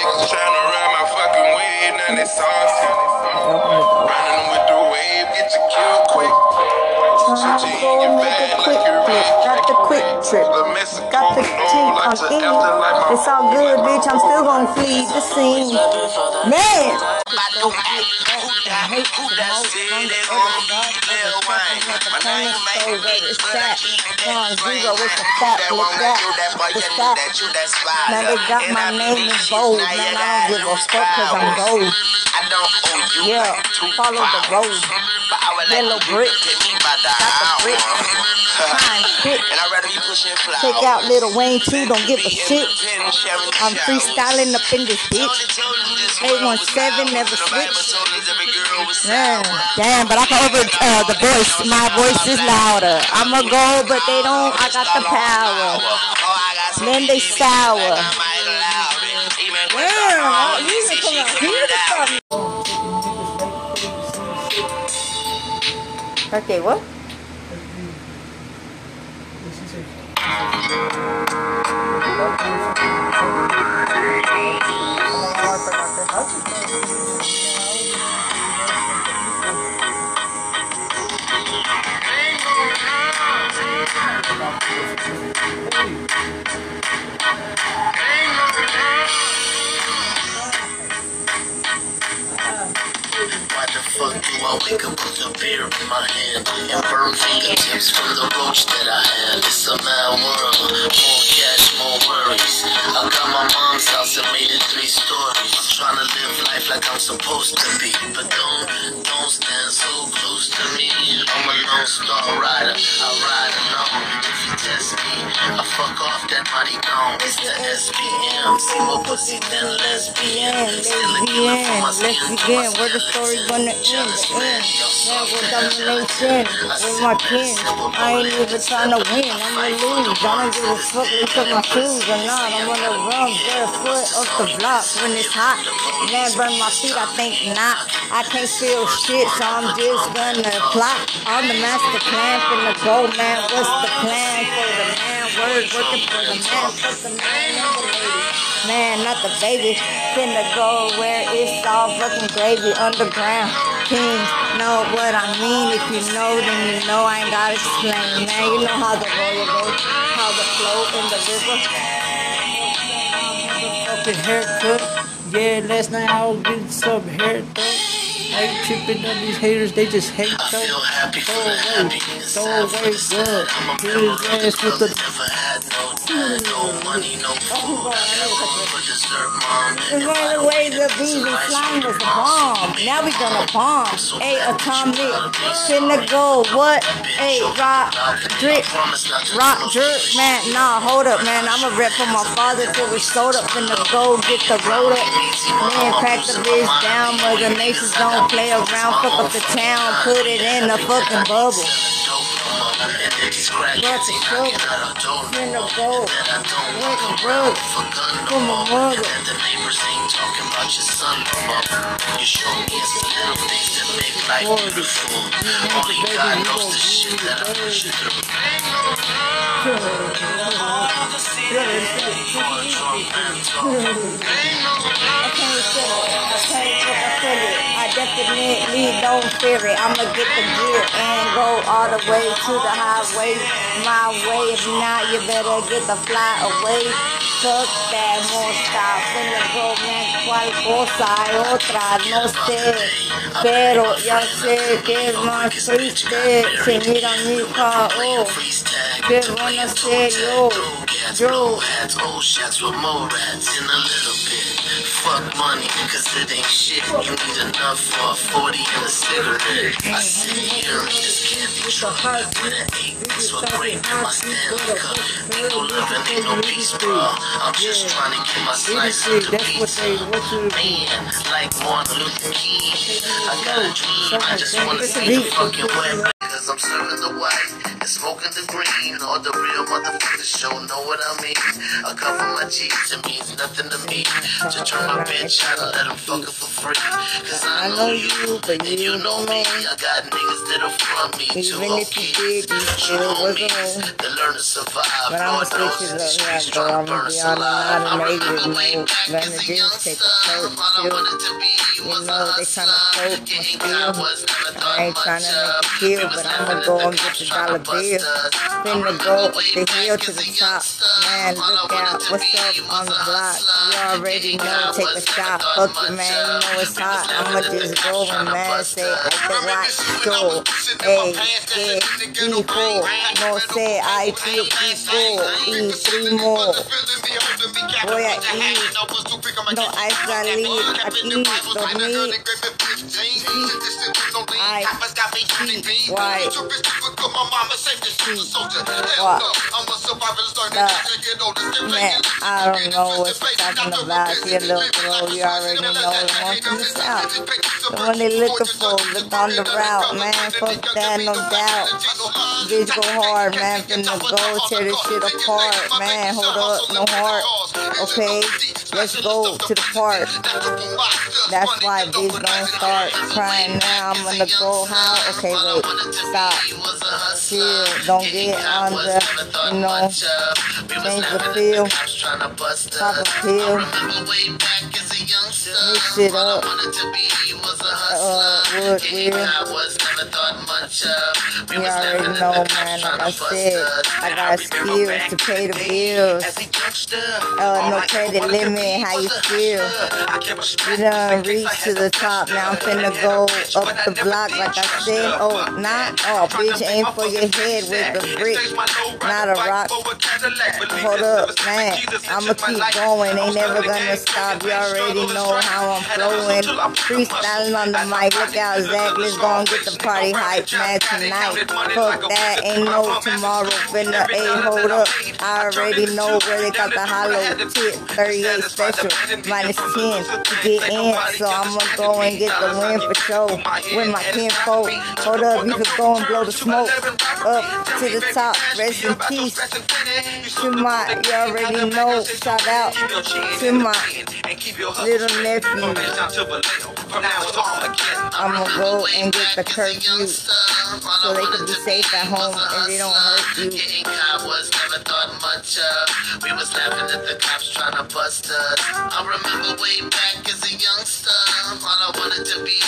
Niggas tryna ride my fucking wave, now they saucy. Running them with the wave, get you killed quick. Shoot you in your bag like you flip. rich. Got the quick trip. The Mexico, Got the no, teeth. like I'm to in. afterlife, my It's all good, bitch. I'm still gonna flee the scene. Man. Now they got my name in bold. Man, I don't give a fuck cause I'm gold. I don't owe you Yeah, follow the road. But I Yellow you brick. get Got the brick. Fine shit. And I'd rather be pushing flowers. Take out Lil Wayne too, don't give a shit. I'm freestyling up in this bitch. 817 never switch. Man, damn, but I can over uh, the voice. My voice is louder. I'ma go, but they don't. I got the power. Then they sour. Damn, you can come. Okay, what? Why I wake up with a beer in my hand and burn fingertips from the roach that I had? It's a mad world, more cash, more worries. I got my mom's house and made it three stories. Like I'm supposed to be, but don't, don't stand so close to me. I'm a lone star rider, I ride alone. If you test me, I fuck off that mighty dome. It's the SPM, see more pussy than lesbian. Still a killer for my Let's skin, begin. Where the story gonna end? End. With domination. With my kin. I ain't even trying to win. I'm gonna lose. I don't give a fuck if they took my shoes or not. I'm gonna run barefoot off the block when it's hot. Man, burn my feet. I think not. I can't feel shit, so I'm just gonna plot. I'm the master plan for the go, man. What's the plan for the man? Word working for the man. Fuck the man. Man, not the baby. Finna go where it's all fucking gravy underground. Kings know what I mean. If you know, then you know. I ain't gotta explain, man. You know how the royal goes, how the flow in the river. Fucking haircut. Yeah, last night I was getting some haircut. I ain't tripping on these haters, they just hate I though. feel happy for Throw away, throw away good. I'm a Hit member his ass with the no money, no food. And one of the ways of being ice slime was a bomb. Now we gonna bomb. Hey, atomic, finna go. What? Hey, rock, drip, rock, drip, man. Nah, hold up, man. I'm a rep for my father till we sold up. in the gold, get the road up. Man, crack the bitch down. Mother nations don't play around. Fuck up the town. Put it in the fucking bubble. What the fuck? Finna go. Went and broke for my mother. The neighbors ain't talking about your son no more. You show me it's the little things that make life beautiful. Only God knows the shit that I put you through. I can't feel it. I can't feel it. Definitely don't fear it. I'ma get the gear and go all the way to the highway. My way. If not, you better get the fly away. Fuck that, more stop. Finna go, man. Cual cosa otra, no sé. Pero ya sé que es más triste. Se mira mi oh. Que van a ser yo. Yo. hats, old shots with more rats in a little bit. Fuck money, cause it ain't shit. You need enough for a 40 and a cigarette. I sit here in this candy truck with an eight piece with grape in my Stanley cup. People living ain't no peace, bro. I'm just trying to get my slice of the That's what they, pizza. Man, like Martin Luther King. I got a dream, I just wanna see the fucking wet. Cause I'm serving the white. Smoking the green. All the real motherfuckers show know what I mean. A couple my G's, it means nothing to me. To turn my bitch out and let them fuck her for free. Cause I know you, but and you know me. I got niggas that'll front me. Two Even if you did, you still was homies. alone. The learn to survive. But I'ma Lord switch it up, bro. I'ma be on I automated remember way mode. back Gonna as take a coat, All I chill. wanted to be You know, they tryna hustler. poke my skill. cowboys never thought I ain't much tryna make a kill, but I'ma go and get the dollar bill. us. I Finna remember go up the hill to the top. Man, look out. What's up on the block? You already know. Take a shot. Fuck you, man. You know it's hot. I'ma just go and man say, Us. can rock. Hey, yeah, E. No say I feel E. E three more. Voy a ir. No hay salir aquí. Dormir. I see why. Man, I don't know what you're talking about. A little girl, you already know the one the. The one they looking for, look on the route, man. Fuck that, no doubt. Bitch go hard, man. Finna go tear this shit apart, man. Hold up, no heart. Okay, let's go to the park. That's why bitch don't start crying now. I'm gonna go how? Okay, wait, stop. Chill, don't get on the, you know, change the feel. Pop a pill. Mix it up. Uh, wood wheel. You already know, man. Like I said, I got skills to pay the bills. Uh, no credit limit. How you feel? You done reached to the top. Now I'm finna go up the block, like I said. Oh, not. Oh, bitch, aim for your head with a brick, not a rock. Hold up, man. I'ma keep going. Ain't never gonna stop. You already know how I'm flowing. Freestyling on the mic. Look out, Zach. Let's go and get the party hype, man, tonight. Fuck that. Ain't no tomorrow. Finna A, hold up. I already know where they got the hollow tip. 38 special. Minus 10 to get in. So I'ma go and get the win for sure. With my kinfolk. Hold up. You can go and blow the smoke up to the top. Rest in peace to my, you already know, shout out to my little nephew. I'ma go and get the curfew so they can be safe at home and they don't hurt you. Getting cowboys never thought much of. We was laughing at the cops trying to bust us. I remember way back as a youngster. All I wanted to be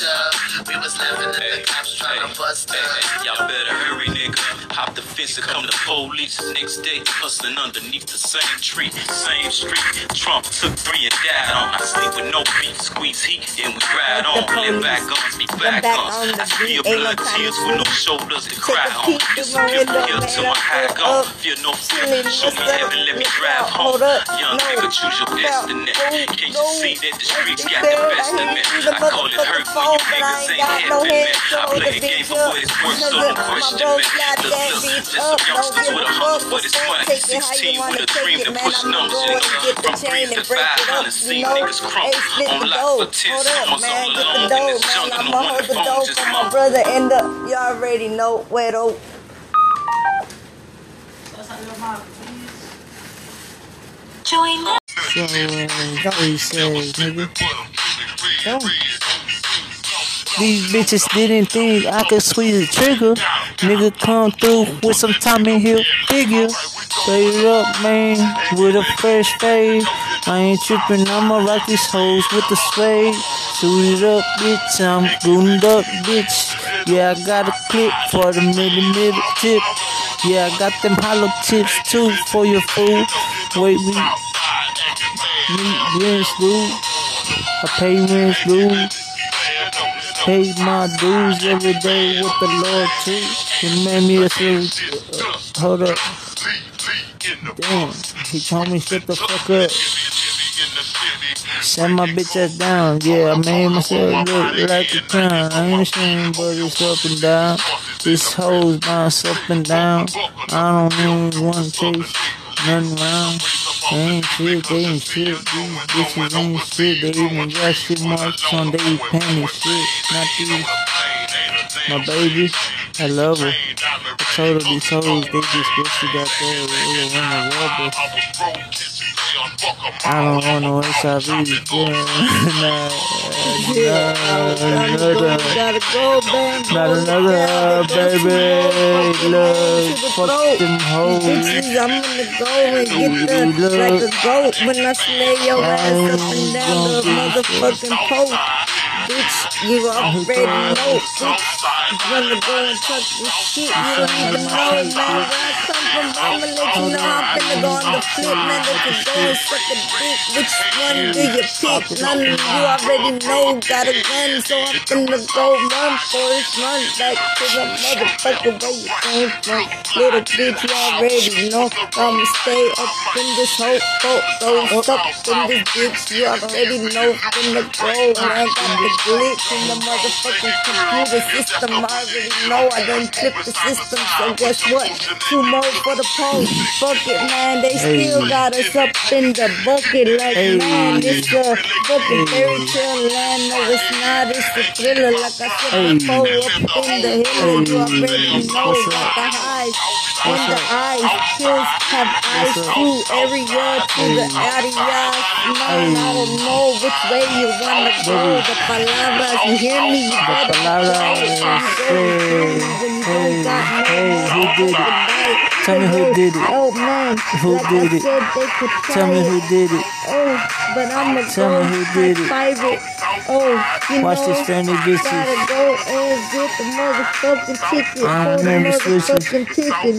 thought. We was laughing at the cops trying to bust Hey, us. hey, y'all better hurry, nigga. Hop the fence and come to police. Next day, hustling underneath the same tree, same street. Trump took three and died on. I sleep with no beat, squeeze heat, and we ride on. The Live police. back on, be back back on. on the I feel ain't blood tears to with no shoulders to Take cry a on. peek It's through my beautiful here till I my high feel gone. Feel no fear. Show me heaven, let me Look drive home. hold up. Young No. nigga, choose your destiny. Can't you see that the streets got the best I in me? the I call it motherfucking hurt when phone, you but I ain't ain't got no having me. hands to I hold the the game bitch for up. what it's worth, so Cause don't my question bro me. slapped Look, that look, bitch just up. some Don't youngsters give with a a hunger fuck for what's this that. money. Take it how you 16 wanna with a take dream it, to man. I'ma numbers, go you and know. get the From chain breeze to and break it up, 500, you see know. niggas Hey, crumble. split On the lock dough. for 10 Hold up, summers, man. all Get the alone in dough, this man. jungle. I'ma No one hold to the phone, dough just for my mama. brother and the. You already know where though. Join the So, uh, that's what he says, nigga. So, these bitches didn't think I could squeeze the trigger. Nigga come through with some Tommy Hill figure. Straight up, man, with a fresh fade. I ain't tripping, I'ma rock these hoes with the spade. Suited up, bitch, I'm gooned up, bitch. Yeah, I got a clip for the millimeter tip. Yeah, I got them hollow tips too for your food. Wait, we meet rents due. I pay rents due. Pay my dues every day with the Lord too. He made me a silver. Uh, hold up. Damn. He told me shut the fuck up. Set my bitch ass down. Yeah, I made myself look like a clown. I ain't ashamed, but it's up and down. This hoes bounce up and down. I don't even wanna chase nothing around. They ain't shit, they ain't shit. These bitches ain't shit. They even got shit marks on they panties shit. Not these. my baby. I love her. I told her these hoes, they just what she got there. It will win the but I don't want no HIV. Yeah, nah, nah, another. Not another baby. Look, fuck them hoes. I'm gonna go and get the like a goat when I slay your ass up and down the motherfucking pole. Bitch, you already know, bitch. Gonna go and touch this shit. You don't even know, man. From, I'ma let you know I'm finna go on the flip, man. Let you go and suck a dick. Which one do you pick? None of you already know. Got a gun, so I'm finna go run for it. Run back to the motherfucker where you came from. Little bitch, you already know. I'ma stay up in this whole boat. Those up in this bitch, you already know. Finna go, man. Got the glitch in the motherfucking computer system. I already know I done flipped the system. So guess what? Two more for the post. Fuck it, man. They still got us up in the bucket. Like, Hey. man, it's a fucking fairy tale land. No, it's not. It's a thriller. Like I said Hey. before, up in the hill. You already know. Up? the highs. And the eyes, pills have eyes too. Area to the areas. Man, I don't know which way you wanna go. The palabras, you hear me? You better palabras, play it and go hey, through when you hey, don't got no hey, who did it? Tell me who did it. Oh man, Who like did I it? said, they could try Tell me who did it. Oh, but I'ma Tell go me who did it. five it. Oh, you Watch know, this stranded bitches. gotta go and get the motherfucking ticket ah, I remember switching. motherfucking ticket.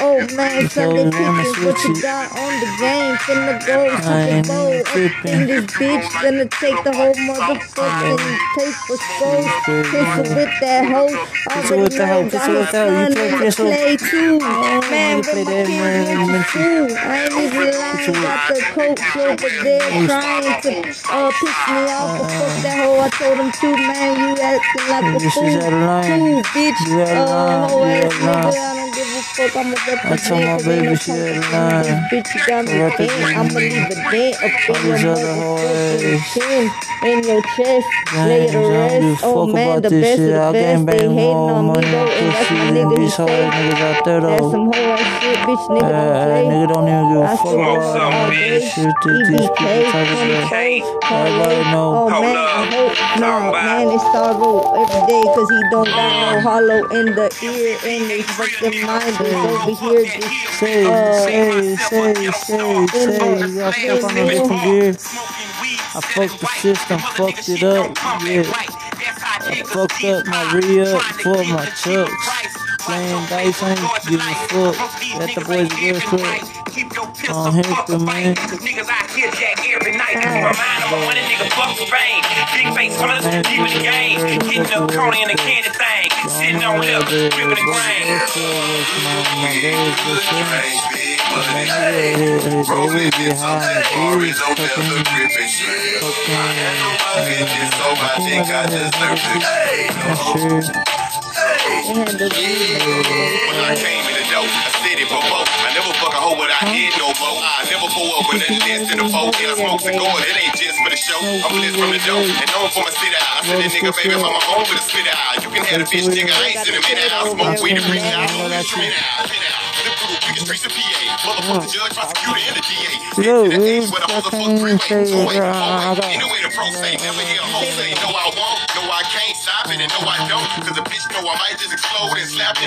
Oh man, Before Sunday we wanna what you got on the game? Finna go I Super ain't Bowl even up tripping. in this bitch. Gonna take the whole motherfucking tape for soul. Pistol with that hoe. Pistol with the hoe, Already know, pistol got with the hoe. You play son in play too. Man, you but play my kids man. went to school. I ain't even lying. Got the coach over there trying to uh, piss me off. But fuck that hoe. I told him too, man. You acting like a fool. out of line. Too, bitch. You out of Uh, line. hoe ass out of nigga. line. I don't give a fuck. I'ma I represent. told my cause ain't baby no she out of punching in this line. bitch. You got me I represent bent. I'ma leave a dent up in your these other motherfucking hoes. chin. In your chest. Lay James, to rest. Oh man, the best shit. of the best. They bang hating on me money though. and And that's my than nigga. He these niggas out there That's some hoe ass shit, bitch. Uh, Nigga don't play. nigga don't even give a I fuck about all all this shit that these EBK, people talk 24, about. Everybody know. Oh man, I hope nah, man, it's sorrow every day cause he don't got no hollow in the ear and his fucking mind is over here just Say, say, say, say, say, you got stuck on a different gear. I fucked the system, fucked it up, yeah. I fucked up my re-up for my chucks. Playing dice, I ain't giving a fuck. At the boys and girls club. On Hector, man. Niggas out here jack every night. My mind on one nigga fuck Spain. Big face hunters, deep in the game. Hitting up Coney in the candy thing. Sitting on left, flipping the grain. My days just My nigga, they always get high in the beers, fucking, I'm sure. they had the When I came in the door, I said it before. I never fuck a hoe without head no more. I never pull up with nothing less than a four. And I smoke cigars, it ain't just for the show. I'm blessed from the dough. And known for my sit out. I said that nigga, baby, if I'm a home with a spit out. You can have the bitch, nigga. I ain't it out. I smoke weed and out. Spit out, spit out. Look through the biggest streets of PA. Motherfucker, judge, prosecutor, and the DA. The we fucking motherfucker say, freeway. Two-way, I four-way. Anyway, the pro say, never hear a hoe say, no, I won't. No, I can't stop it. And no, I don't. Cause a bitch know I might just explode and slap in the